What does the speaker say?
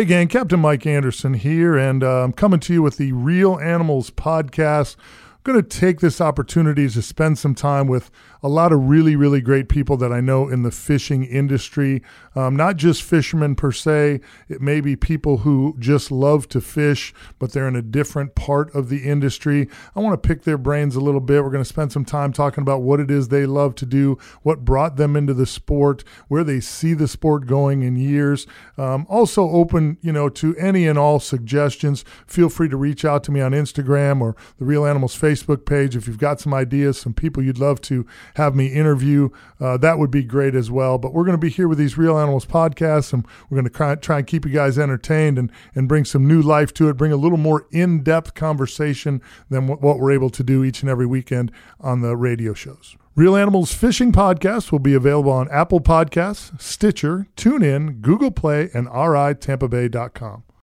Hey, gang, Captain Mike Anderson here, and uh, I'm coming to you with the Reel Animals podcast. Going to take this opportunity to spend some time with a lot of really, really great people that I know in the fishing industry. Um, not just fishermen per se, it may be people who just love to fish, but they're in a different part of the industry. I want to pick their brains a little bit. We're going to spend some time talking about what it is they love to do, what brought them into the sport, where they see the sport going in years. Um, also, open, you know, to any and all suggestions. Feel free to reach out to me on Instagram or the Reel Animals Facebook page if you've got some ideas, some people you'd love to have me interview, uh, that would be great as well. But we're going to be here with these Reel Animals podcasts, and we're going to try, try and keep you guys entertained and, and bring some new life to it, bring a little more in depth conversation than what, what we're able to do each and every weekend on the radio shows. Reel Animals Fishing Podcast will be available on Apple Podcasts, Stitcher, TuneIn, Google Play, and RITampabay.com.